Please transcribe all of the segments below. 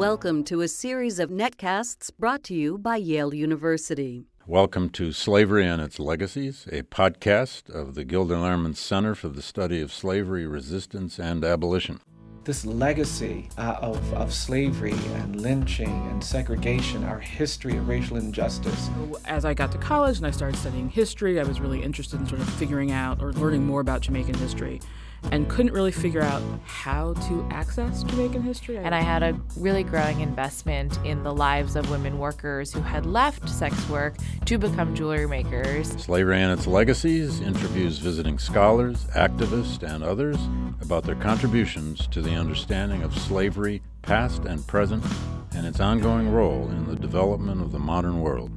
Welcome to a series of netcasts brought to you by Yale University. Welcome to Slavery and Its Legacies, a podcast of the Gilder Lehrman Center for the Study of Slavery, Resistance, and Abolition. This legacy uh, of, of slavery and lynching and segregation, our history of racial injustice. As I got to college and I started studying history, I was really interested in sort of figuring out or learning more about Jamaican history and couldn't really figure out how to access Jamaican history. And I had a really growing investment in the lives of women workers who had left sex work to become jewelry makers. Slavery and Its Legacies interviews visiting scholars, activists, and others about their contributions to the understanding of slavery, past and present, and its ongoing role in the development of the modern world.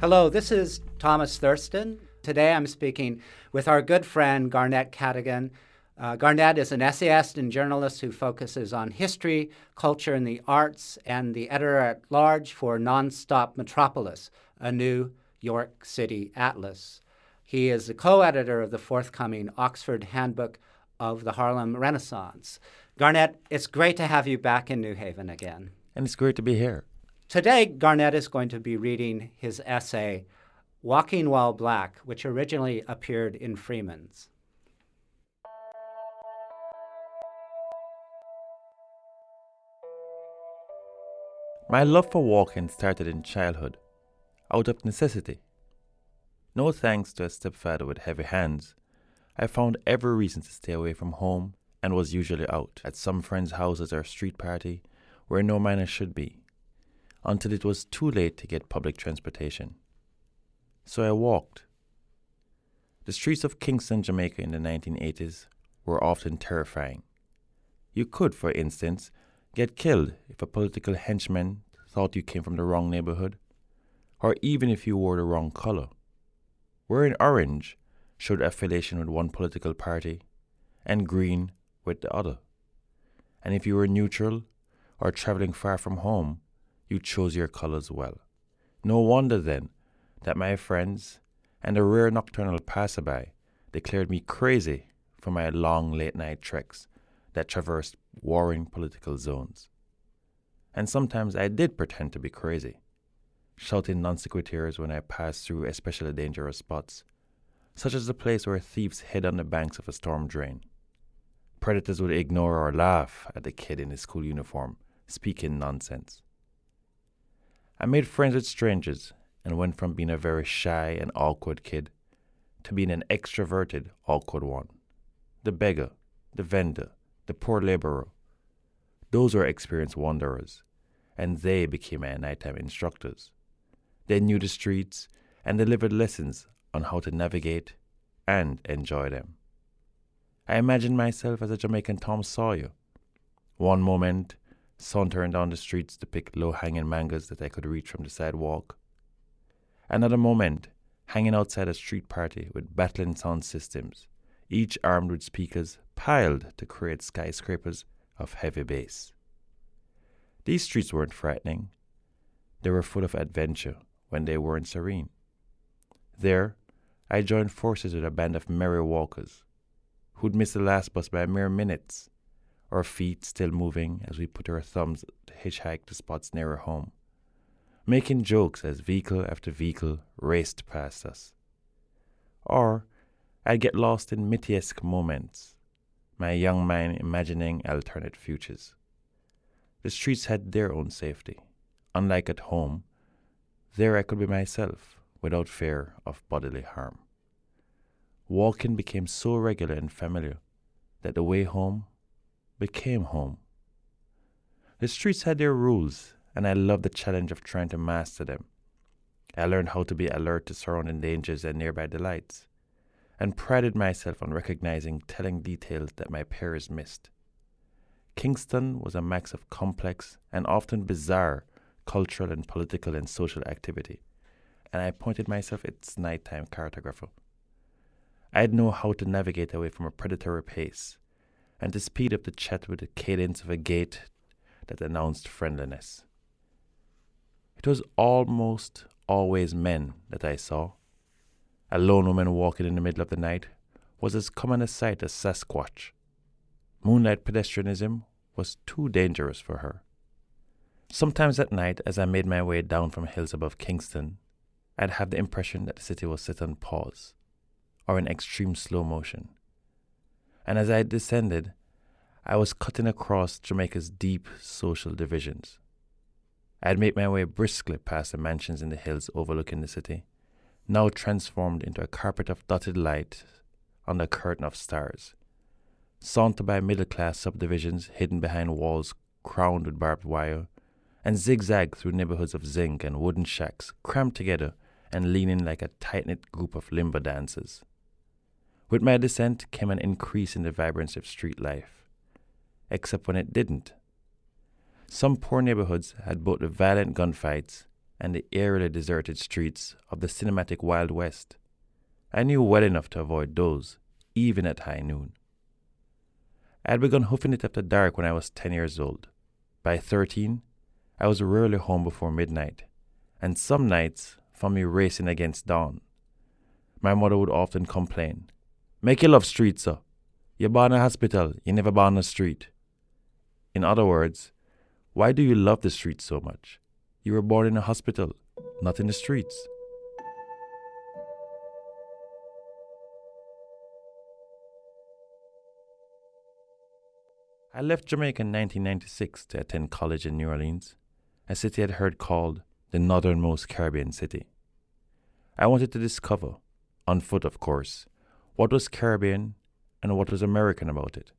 Hello, this is Thomas Thurston. Today I'm speaking with our good friend Garnette Cadogan. Uh, Garnette is an essayist and journalist who focuses on history, culture, and the arts, and the editor at large for Nonstop Metropolis, a New York City atlas. He is the co editor of the forthcoming Oxford Handbook of the Harlem Renaissance. Garnette, it's great to have you back in New Haven again. And it's great to be here. Today, Garnette is going to be reading his essay, Walking While Black, which originally appeared in Freeman's. My love for walking started in childhood, out of necessity. No thanks to a stepfather with heavy hands, I found every reason to stay away from home and was usually out at some friends' houses or street party where no minor should be, until it was too late to get public transportation so I walked. The streets of Kingston, Jamaica in the 1980s were often terrifying. You could, for instance, get killed if a political henchman thought you came from the wrong neighborhood, or even if you wore the wrong color. Wearing orange showed affiliation with one political party, and green with the other. And if you were neutral or traveling far from home, you chose your colors well. No wonder then that my friends and a rare nocturnal passerby declared me crazy for my long late night treks that traversed warring political zones. And sometimes I did pretend to be crazy, shouting non sequiturs when I passed through especially dangerous spots, such as the place where thieves hid on the banks of a storm drain. Predators would ignore or laugh at the kid in his school uniform, speaking nonsense. I made friends with strangers and went from being a very shy and awkward kid to being an extroverted, awkward one. The beggar, the vendor, the poor laborer. Those were experienced wanderers, and they became our nighttime instructors. They knew the streets and delivered lessons on how to navigate and enjoy them. I imagined myself as a Jamaican Tom Sawyer. One moment, sauntering down the streets to pick low hanging mangoes that I could reach from the sidewalk. Another moment, hanging outside a street party with battling sound systems, each armed with speakers piled to create skyscrapers of heavy bass. These streets weren't frightening. They were full of adventure when they weren't serene. There, I joined forces with a band of merry walkers who'd missed the last bus by mere minutes, our feet still moving as we put our thumbs to hitchhike to spots nearer home making jokes as vehicle after vehicle raced past us. Or I'd get lost in Mitty-esque moments, my young mind imagining alternate futures. The streets had their own safety. Unlike at home, there I could be myself without fear of bodily harm. Walking became so regular and familiar that the way home became home. The streets had their rules and I loved the challenge of trying to master them. I learned how to be alert to surrounding dangers and nearby delights, and prided myself on recognizing telling details that my peers missed. Kingston was a mix of complex and often bizarre cultural and political and social activity, and I appointed myself its nighttime cartographer. I'd know how to navigate away from a predatory pace, and to speed up the chat with the cadence of a gait that announced friendliness. It was almost always men that I saw. A lone woman walking in the middle of the night was as common a sight as Sasquatch. Moonlight pedestrianism was too dangerous for her. Sometimes at night, as I made my way down from hills above Kingston, I'd have the impression that the city was set on pause or in extreme slow motion. And as I descended, I was cutting across Jamaica's deep social divisions. I'd made my way briskly past the mansions in the hills overlooking the city, now transformed into a carpet of dotted light under a curtain of stars. sauntered by middle class subdivisions hidden behind walls crowned with barbed wire, and zigzagged through neighborhoods of zinc and wooden shacks crammed together and leaning like a tight knit group of limber dancers. With my descent came an increase in the vibrancy of street life, except when it didn't. Some poor neighborhoods had both the violent gunfights and the eerily deserted streets of the cinematic Wild West. I knew well enough to avoid those, even at high noon. I had begun hoofing it after dark when I was 10 years old. By 13, I was rarely home before midnight, and some nights found me racing against dawn. My mother would often complain, Make you love street, sir. You're born a hospital, you never born a street. In other words, why do you love the streets so much? You were born in a hospital, not in the streets. I left Jamaica in 1996 to attend college in New Orleans, a city I'd heard called the northernmost Caribbean city. I wanted to discover, on foot of course, what was Caribbean and what was American about it.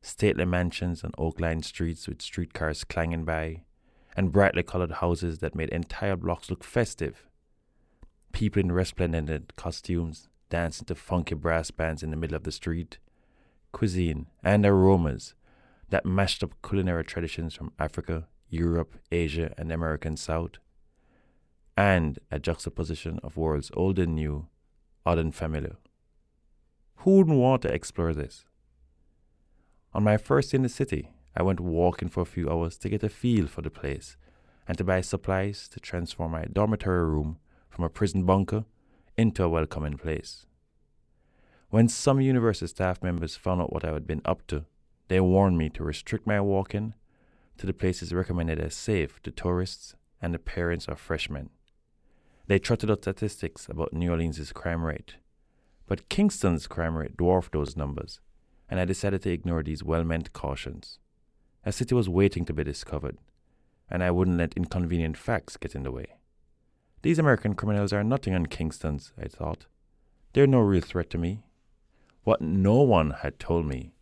Stately mansions and oak lined streets with streetcars clanging by, and brightly colored houses that made entire blocks look festive. People in resplendent costumes dancing to funky brass bands in the middle of the street. Cuisine and aromas that mashed up culinary traditions from Africa, Europe, Asia, and the American South, and a juxtaposition of worlds old and new, odd and familiar. Who wouldn't want to explore this? On my first day in the city, I went walking for a few hours to get a feel for the place and to buy supplies to transform my dormitory room from a prison bunker into a welcoming place. When some university staff members found out what I had been up to, they warned me to restrict my walking to the places recommended as safe to tourists and the parents of freshmen. They trotted out statistics about New Orleans' crime rate, but Kingston's crime rate dwarfed those numbers, and I decided to ignore these well meant cautions. A city was waiting to be discovered, and I wouldn't let inconvenient facts get in the way. These American criminals are nothing on Kingston's, I thought. They're no real threat to me. What no one had told me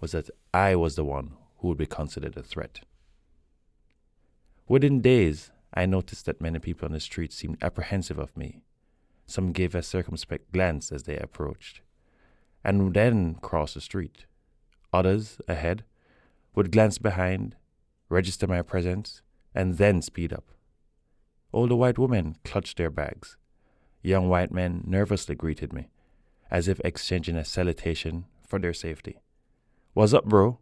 was that I was the one who would be considered a threat. Within days, I noticed that many people on the street seemed apprehensive of me. Some gave a circumspect glance as they approached, and then cross the street. Others, ahead, would glance behind, register my presence, and then speed up. Older white women clutched their bags. Young white men nervously greeted me, as if exchanging a salutation for their safety. What's up, bro?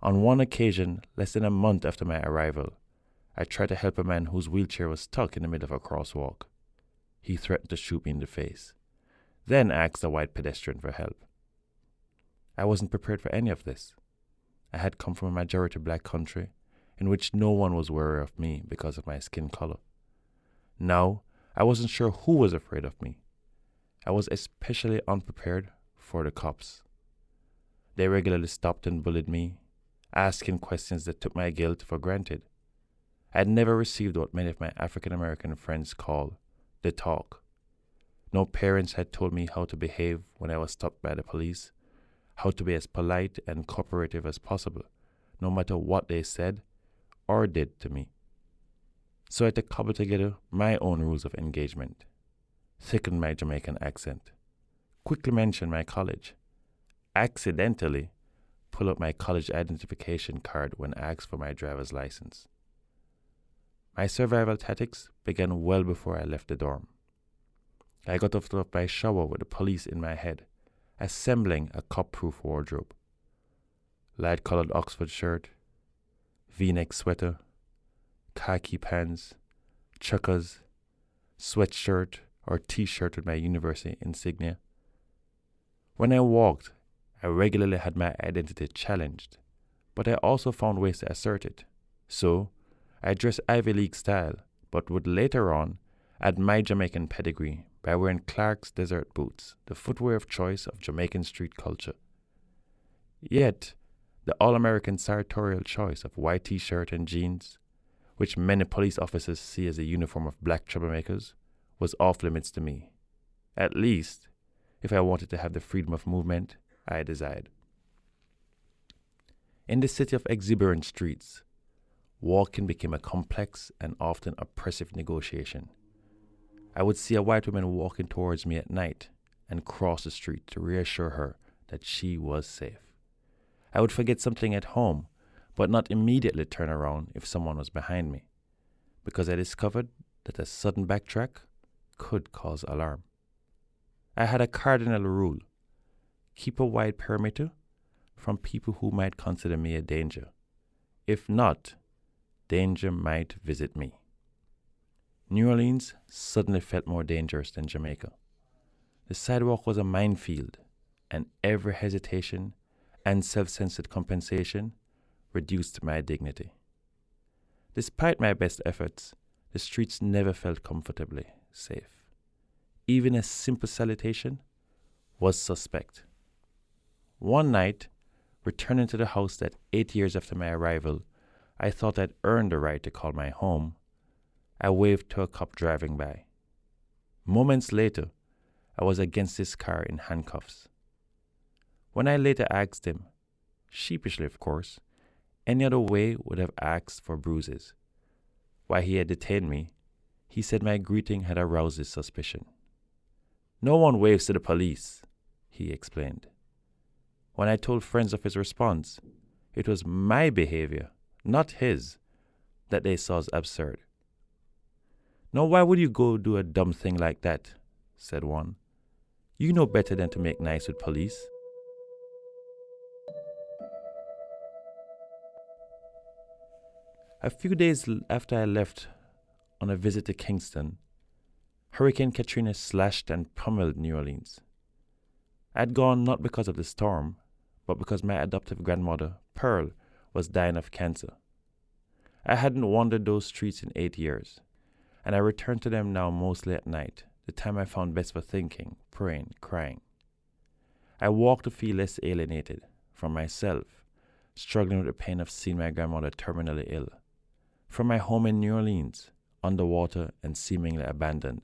On one occasion, less than a month after my arrival, I tried to help a man whose wheelchair was stuck in the middle of a crosswalk. He threatened to shoot me in the face, then asked a white pedestrian for help. I wasn't prepared for any of this. I had come from a majority black country in which no one was wary of me because of my skin color. Now, I wasn't sure who was afraid of me. I was especially unprepared for the cops. They regularly stopped and bullied me, asking questions that took my guilt for granted. I had never received what many of my African American friends call the talk. No parents had told me how to behave when I was stopped by the police, how to be as polite and cooperative as possible, no matter what they said or did to me. So I had to cobble together my own rules of engagement, thicken my Jamaican accent, quickly mention my college, accidentally pull up my college identification card when asked for my driver's license. My survival tactics began well before I left the dorm. I got off of my shower with the police in my head, assembling a cop proof wardrobe. Light colored Oxford shirt, v neck sweater, khaki pants, chukkas, sweatshirt or t shirt with my university insignia. When I walked, I regularly had my identity challenged, but I also found ways to assert it. So, I dressed Ivy League style, but would later on add my Jamaican pedigree by wearing Clarks desert boots, the footwear of choice of Jamaican street culture. Yet, the all American sartorial choice of white t shirt and jeans, which many police officers see as a uniform of black troublemakers, was off limits to me. At least, if I wanted to have the freedom of movement I desired. In the city of exuberant streets, walking became a complex and often oppressive negotiation. I would see a white woman walking towards me at night and cross the street to reassure her that she was safe. I would forget something at home, but not immediately turn around if someone was behind me, because I discovered that a sudden backtrack could cause alarm. I had a cardinal rule keep a wide perimeter from people who might consider me a danger. If not, danger might visit me. New Orleans suddenly felt more dangerous than Jamaica. The sidewalk was a minefield, and every hesitation and self censored compensation reduced my dignity. Despite my best efforts, the streets never felt comfortably safe. Even a simple salutation was suspect. One night, returning to the house that eight years after my arrival, I thought I'd earned the right to call my home, I waved to a cop driving by. Moments later, I was against his car in handcuffs. When I later asked him, sheepishly of course, any other way would have asked for bruises. Why he had detained me, he said my greeting had aroused his suspicion. No one waves to the police, he explained. When I told friends of his response, it was my behavior, not his, that they saw as absurd. Now, why would you go do a dumb thing like that? said one. You know better than to make nice with police. A few days after I left on a visit to Kingston, Hurricane Katrina slashed and pummeled New Orleans. I had gone not because of the storm, but because my adoptive grandmother, Pearl, was dying of cancer. I hadn't wandered those streets in eight years, and I returned to them now mostly at night, the time I found best for thinking, praying, crying. I walked to feel less alienated from myself, struggling with the pain of seeing my grandmother terminally ill from my home in New Orleans, underwater and seemingly abandoned.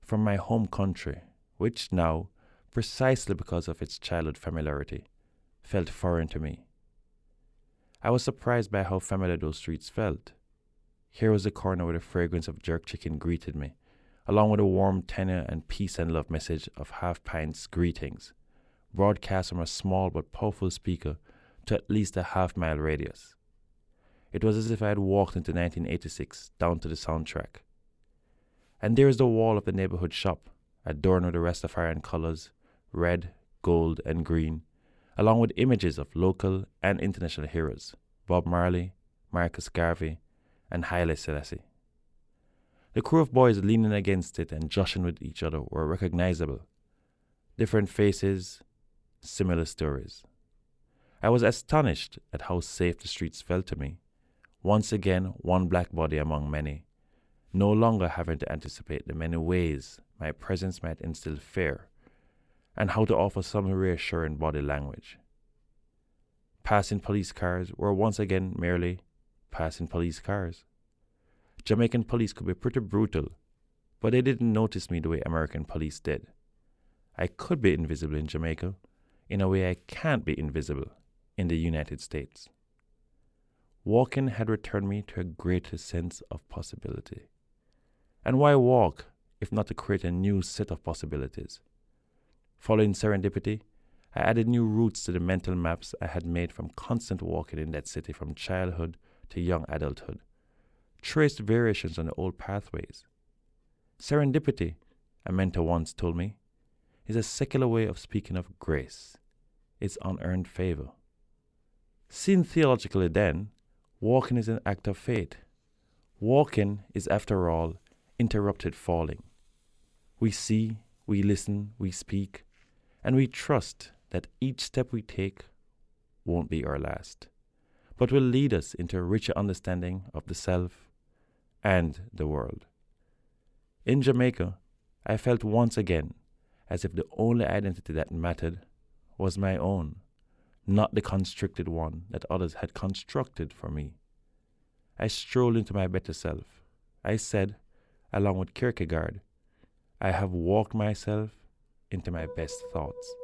From my home country, which now, precisely because of its childhood familiarity, felt foreign to me. I was surprised by how familiar those streets felt. Here was the corner where the fragrance of jerk chicken greeted me, along with a warm tenor and peace and love message of Half Pint's greetings, broadcast from a small but powerful speaker to at least a half mile radius. It was as if I had walked into 1986 down to the soundtrack. And there is the wall of the neighborhood shop, adorned with the rest of Rastafarian colors red, gold, and green, along with images of local and international heroes Bob Marley, Marcus Garvey, and Haile Selassie. The crew of boys leaning against it and joshing with each other were recognizable. Different faces, similar stories. I was astonished at how safe the streets felt to me once again, one black body among many, no longer having to anticipate the many ways my presence might instill fear, and how to offer some reassuring body language. Passing police cars were once again merely passing police cars. Jamaican police could be pretty brutal, but they didn't notice me the way American police did. I could be invisible in Jamaica in a way I can't be invisible in the United States. Walking had returned me to a greater sense of possibility. And why walk if not to create a new set of possibilities? Following serendipity, I added new routes to the mental maps I had made from constant walking in that city from childhood to young adulthood, traced variations on the old pathways. Serendipity, a mentor once told me, is a secular way of speaking of grace, its unearned favor. Seen theologically, then, Walking is an act of faith. Walking is, after all, interrupted falling. We see, we listen, we speak, and we trust that each step we take won't be our last. But will lead us into a richer understanding of the self and the world. In Jamaica, I felt once again as if the only identity that mattered was my own, not the constricted one that others had constructed for me. I strolled into my better self. I said, along with Kierkegaard, I have walked myself into my best thoughts.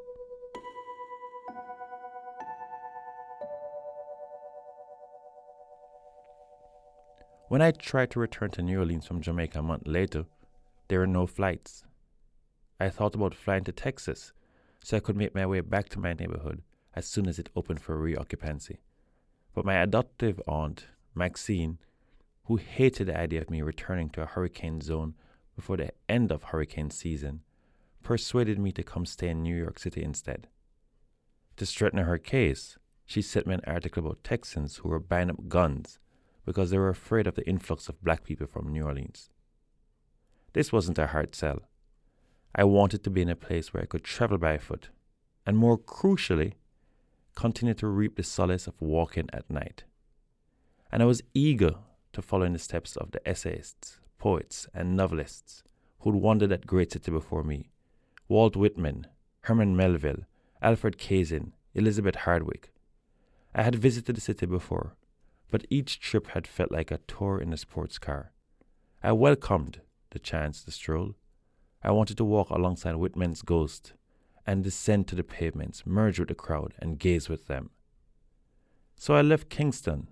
When I tried to return to New Orleans from Jamaica a month later, there were no flights. I thought about flying to Texas so I could make my way back to my neighborhood as soon as it opened for reoccupancy. But my adoptive aunt, Maxine, who hated the idea of me returning to a hurricane zone before the end of hurricane season, persuaded me to come stay in New York City instead. To strengthen her case, she sent me an article about Texans who were buying up guns because they were afraid of the influx of black people from New Orleans. This wasn't a hard sell. I wanted to be in a place where I could travel by foot, and more crucially, continue to reap the solace of walking at night. And I was eager to follow in the steps of the essayists, poets, and novelists who'd wandered that great city before me Walt Whitman, Herman Melville, Alfred Kazin, Elizabeth Hardwick. I had visited the city before, but each trip had felt like a tour in a sports car. I welcomed the chance to stroll, I wanted to walk alongside Whitman's ghost and descend to the pavements, merge with the crowd, and gaze with them. So I left Kingston,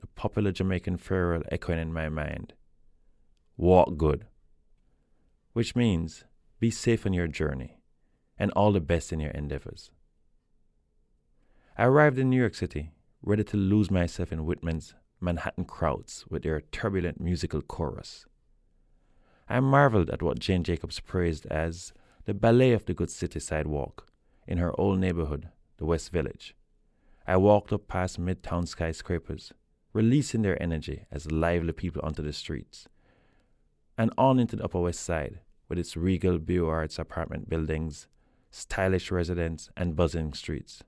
the popular Jamaican farewell echoing in my mind. Walk good. Which means be safe on your journey and all the best in your endeavors. I arrived in New York City, ready to lose myself in Whitman's Manhattan crowds with their turbulent musical chorus. I marveled at what Jane Jacobs praised as the ballet of the good city sidewalk in her old neighborhood, the West Village. I walked up past midtown skyscrapers, releasing their energy as lively people onto the streets, and on into the Upper West Side with its regal Beaux Arts apartment buildings, stylish residents, and buzzing streets.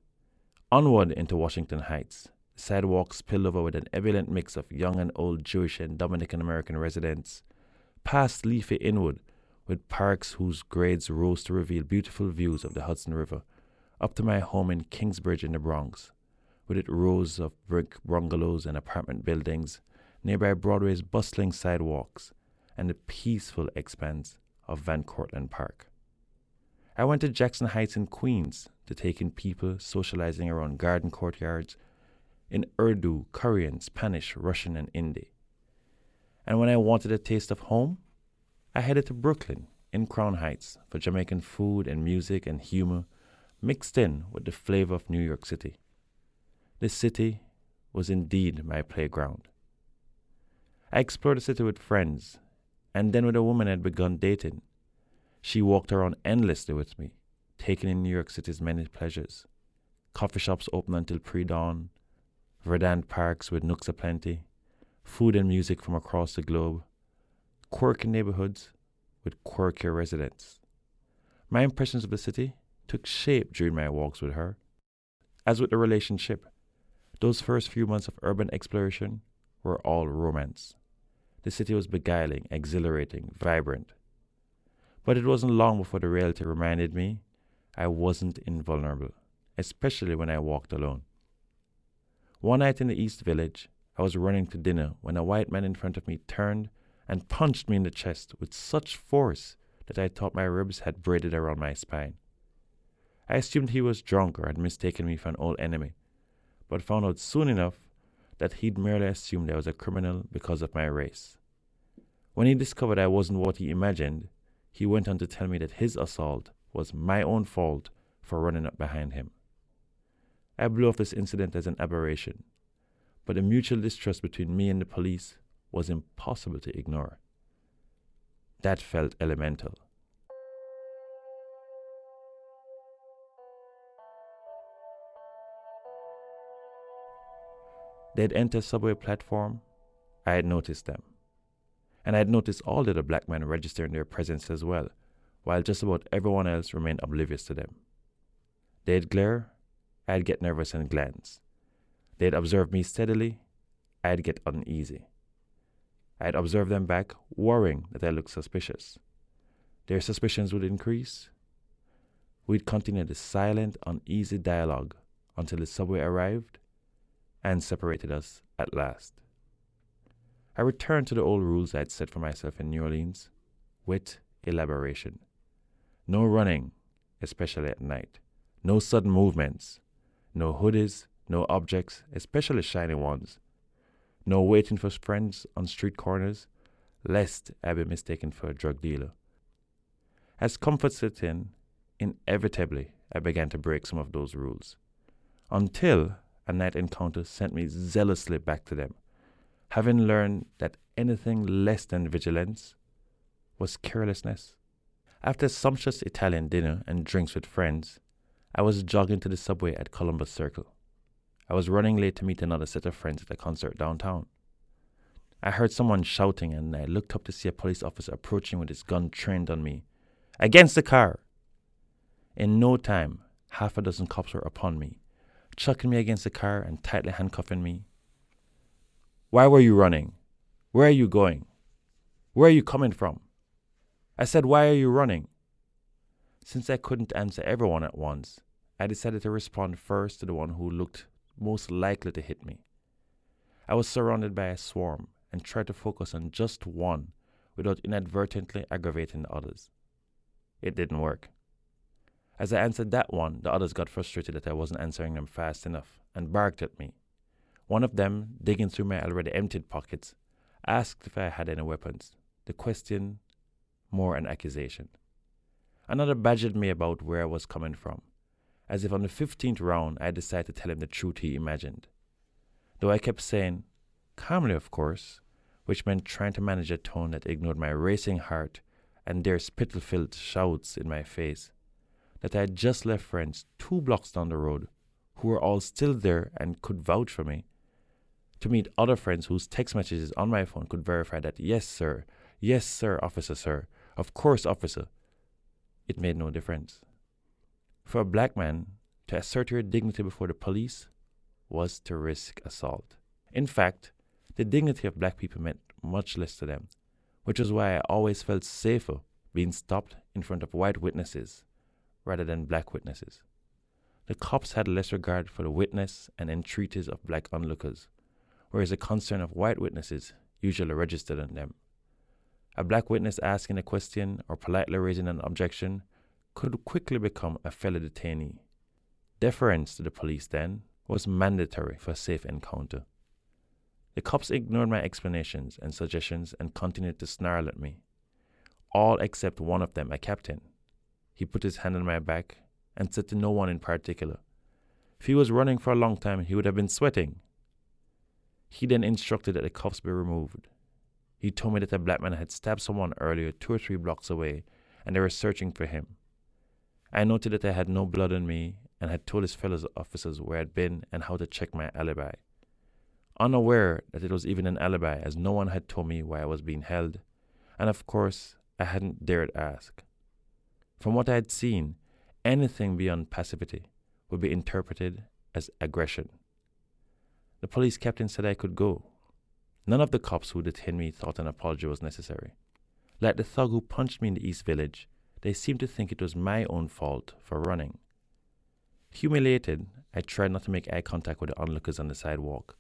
Onward into Washington Heights, sidewalks spill over with an ebullient mix of young and old Jewish and Dominican American residents past leafy Inwood, with parks whose grades rose to reveal beautiful views of the Hudson River, up to my home in Kingsbridge in the Bronx, with its rows of brick bungalows and apartment buildings, nearby Broadway's bustling sidewalks, and the peaceful expanse of Van Cortlandt Park. I went to Jackson Heights in Queens to take in people socializing around garden courtyards in Urdu, Korean, Spanish, Russian, and Hindi. And when I wanted a taste of home, I headed to Brooklyn in Crown Heights for Jamaican food and music and humor mixed in with the flavor of New York City. This city was indeed my playground. I explored the city with friends, and then with a woman I'd begun dating. She walked around endlessly with me, taking in New York City's many pleasures. Coffee shops open until pre dawn, verdant parks with nooks aplenty, food and music from across the globe, quirky neighborhoods with quirkier residents. My impressions of the city took shape during my walks with her. As with the relationship, those first few months of urban exploration were all romance. The city was beguiling, exhilarating, vibrant. But it wasn't long before the reality reminded me I wasn't invulnerable, especially when I walked alone. One night in the East Village, I was running to dinner when a white man in front of me turned and punched me in the chest with such force that I thought my ribs had braided around my spine. I assumed he was drunk or had mistaken me for an old enemy, but found out soon enough that he'd merely assumed I was a criminal because of my race. When he discovered I wasn't what he imagined, he went on to tell me that his assault was my own fault for running up behind him. I blew off this incident as an aberration but the mutual distrust between me and the police was impossible to ignore. That felt elemental. They'd entered a subway platform. I had noticed them. And I had noticed all the other black men registering their presence as well, while just about everyone else remained oblivious to them. They'd glare, I'd get nervous and glance They'd observe me steadily, I'd get uneasy. I'd observe them back, worrying that I looked suspicious. Their suspicions would increase. We'd continue the silent, uneasy dialogue until the subway arrived and separated us at last. I returned to the old rules I'd set for myself in New Orleans with elaboration. No running, especially at night. No sudden movements. No hoodies, no objects, especially shiny ones. No waiting for friends on street corners, lest I be mistaken for a drug dealer. As comfort set in, inevitably I began to break some of those rules, until a night encounter sent me zealously back to them, having learned that anything less than vigilance was carelessness. After a sumptuous Italian dinner and drinks with friends, I was jogging to the subway at Columbus Circle. I was running late to meet another set of friends at a concert downtown. I heard someone shouting and I looked up to see a police officer approaching with his gun trained on me. Against the car! In no time, half a dozen cops were upon me, chucking me against the car and tightly handcuffing me. Why were you running? Where are you going? Where are you coming from? I said, Why are you running? Since I couldn't answer everyone at once, I decided to respond first to the one who looked most likely to hit me. I was surrounded by a swarm and tried to focus on just one without inadvertently aggravating the others. It didn't work. As I answered that one, the others got frustrated that I wasn't answering them fast enough and barked at me. One of them, digging through my already emptied pockets, asked if I had any weapons. The question more an accusation. Another badgered me about where I was coming from, as if on the 15th round I decided to tell him the truth he imagined. Though I kept saying, calmly of course, which meant trying to manage a tone that ignored my racing heart and their spittle filled shouts in my face, that I had just left friends two blocks down the road who were all still there and could vouch for me, to meet other friends whose text messages on my phone could verify that, yes, sir, yes, sir, officer, sir, of course, officer. It made no difference. For a black man, to assert your dignity before the police was to risk assault. In fact, the dignity of black people meant much less to them, which was why I always felt safer being stopped in front of white witnesses rather than black witnesses. The cops had less regard for the witness and entreaties of black onlookers, whereas the concern of white witnesses usually registered on them. A black witness asking a question or politely raising an objection could quickly become a fellow detainee. Deference to the police, then, was mandatory for a safe encounter. The cops ignored my explanations and suggestions and continued to snarl at me. All except one of them, a captain. He put his hand on my back and said to no one in particular, If he was running for a long time, he would have been sweating. He then instructed that the cuffs be removed. He told me that a black man had stabbed someone earlier, two or three blocks away, and they were searching for him. I noted that I had no blood on me and had told his fellow officers where I'd been and how to check my alibi. Unaware that it was even an alibi, as no one had told me why I was being held, and of course, I hadn't dared ask. From what I had seen, anything beyond passivity would be interpreted as aggression. The police captain said I could go, None of the cops who detained me thought an apology was necessary. Like the thug who punched me in the East Village, they seemed to think it was my own fault for running. Humiliated, I tried not to make eye contact with the onlookers on the sidewalk,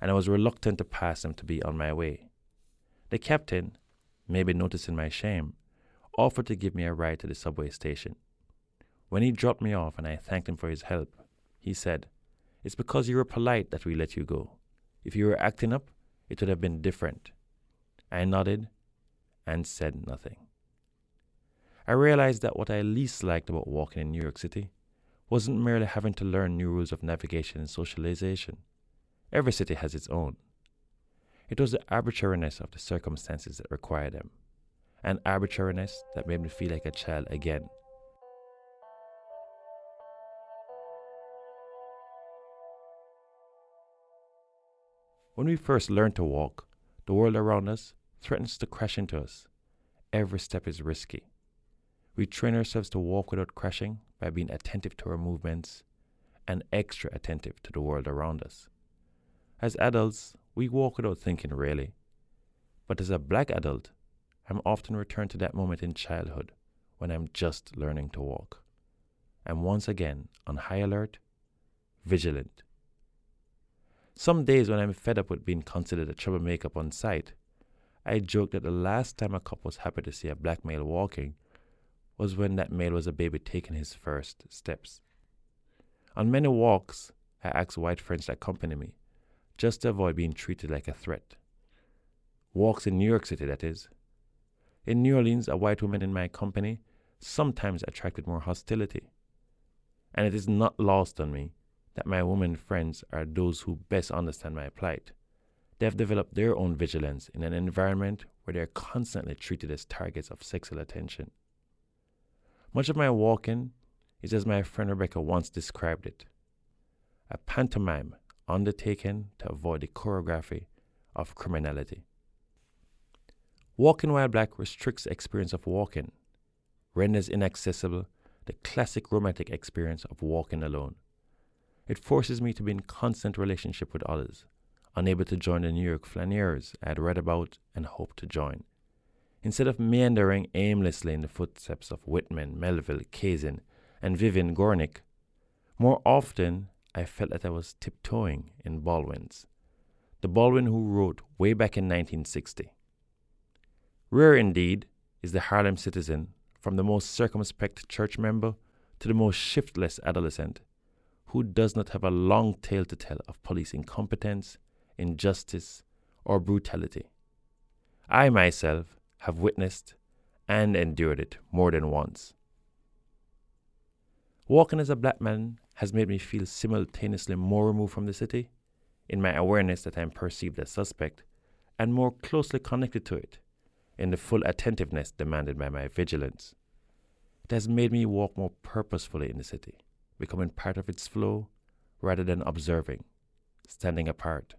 and I was reluctant to pass them to be on my way. The captain, maybe noticing my shame, offered to give me a ride to the subway station. When he dropped me off and I thanked him for his help, he said, It's because you were polite that we let you go. If you were acting up, it would have been different. I nodded and said nothing. I realized that what I least liked about walking in New York City wasn't merely having to learn new rules of navigation and socialization. Every city has its own. It was the arbitrariness of the circumstances that required them, an arbitrariness that made me feel like a child again. When we first learn to walk, the world around us threatens to crash into us. Every step is risky. We train ourselves to walk without crashing by being attentive to our movements and extra attentive to the world around us. As adults, we walk without thinking, really. But as a black adult, I'm often returned to that moment in childhood when I'm just learning to walk. I'm once again on high alert, vigilant. Some days when I'm fed up with being considered a troublemaker on sight, I joke that the last time a cop was happy to see a black male walking was when that male was a baby taking his first steps. On many walks, I ask white friends to accompany me, just to avoid being treated like a threat. Walks in New York City, that is. In New Orleans, a white woman in my company sometimes attracted more hostility. And it is not lost on me that my women friends are those who best understand my plight. They have developed their own vigilance in an environment where they are constantly treated as targets of sexual attention. Much of my walking is as my friend Rebecca once described it a pantomime undertaken to avoid the choreography of criminality. Walking while black restricts the experience of walking, renders inaccessible the classic romantic experience of walking alone. It forces me to be in constant relationship with others, unable to join the New York flaneurs I had read about and hoped to join. Instead of meandering aimlessly in the footsteps of Whitman, Melville, Kazin, and Vivian Gornick, more often I felt that I was tiptoeing in Baldwin's, the Baldwin who wrote way back in 1960. Rare indeed is the Harlem citizen, from the most circumspect church member to the most shiftless adolescent, who does not have a long tale to tell of police incompetence, injustice, or brutality. I myself have witnessed and endured it more than once. Walking as a black man has made me feel simultaneously more removed from the city, in my awareness that I am perceived as suspect, and more closely connected to it, in the full attentiveness demanded by my vigilance. It has made me walk more purposefully in the city, becoming part of its flow rather than observing, standing apart.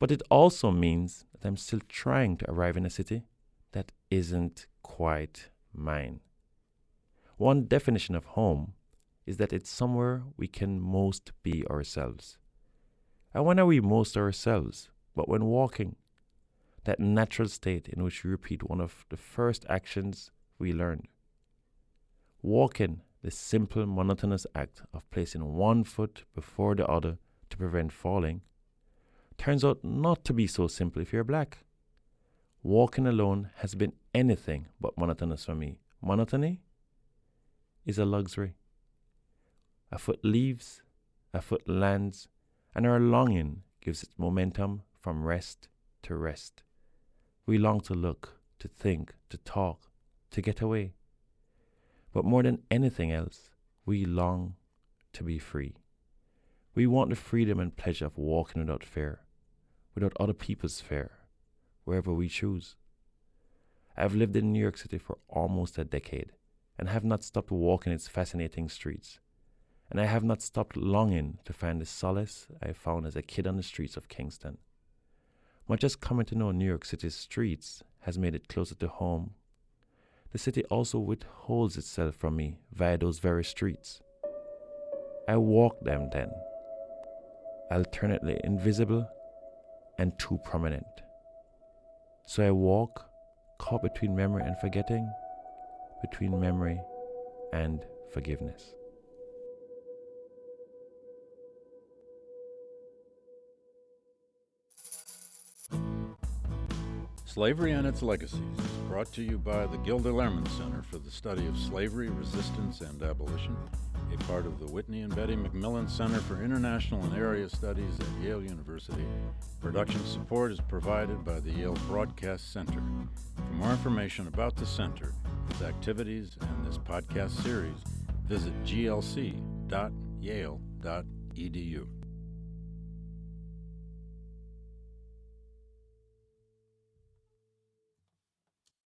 But it also means that I'm still trying to arrive in a city that isn't quite mine. One definition of home is that it's somewhere we can most be ourselves. And when are we most ourselves? But when walking, that natural state in which we repeat one of the first actions we learned. Walking, the simple, monotonous act of placing one foot before the other to prevent falling, turns out not to be so simple if you're black. Walking alone has been anything but monotonous for me. Monotony is a luxury. A foot leaves, a foot lands, and our longing gives it momentum from rest to rest. We long to look, to think, to talk, to get away. But more than anything else, we long to be free. We want the freedom and pleasure of walking without fear, without other people's fear, wherever we choose. I've lived in New York City for almost a decade and have not stopped walking its fascinating streets. And I have not stopped longing to find the solace I found as a kid on the streets of Kingston. Much as coming to know New York City's streets has made it closer to home, the city also withholds itself from me via those very streets. I walk them then, alternately invisible and too prominent. So I walk, caught between memory and forgetting, between memory and forgiveness. Slavery and Its Legacies is brought to you by the Gilder Lehrman Center for the Study of Slavery, Resistance, and Abolition, a part of the Whitney and Betty MacMillan Center for International and Area Studies at Yale University. Production support is provided by the Yale Broadcast Center. For more information about the center, its activities, and this podcast series, visit glc.yale.edu.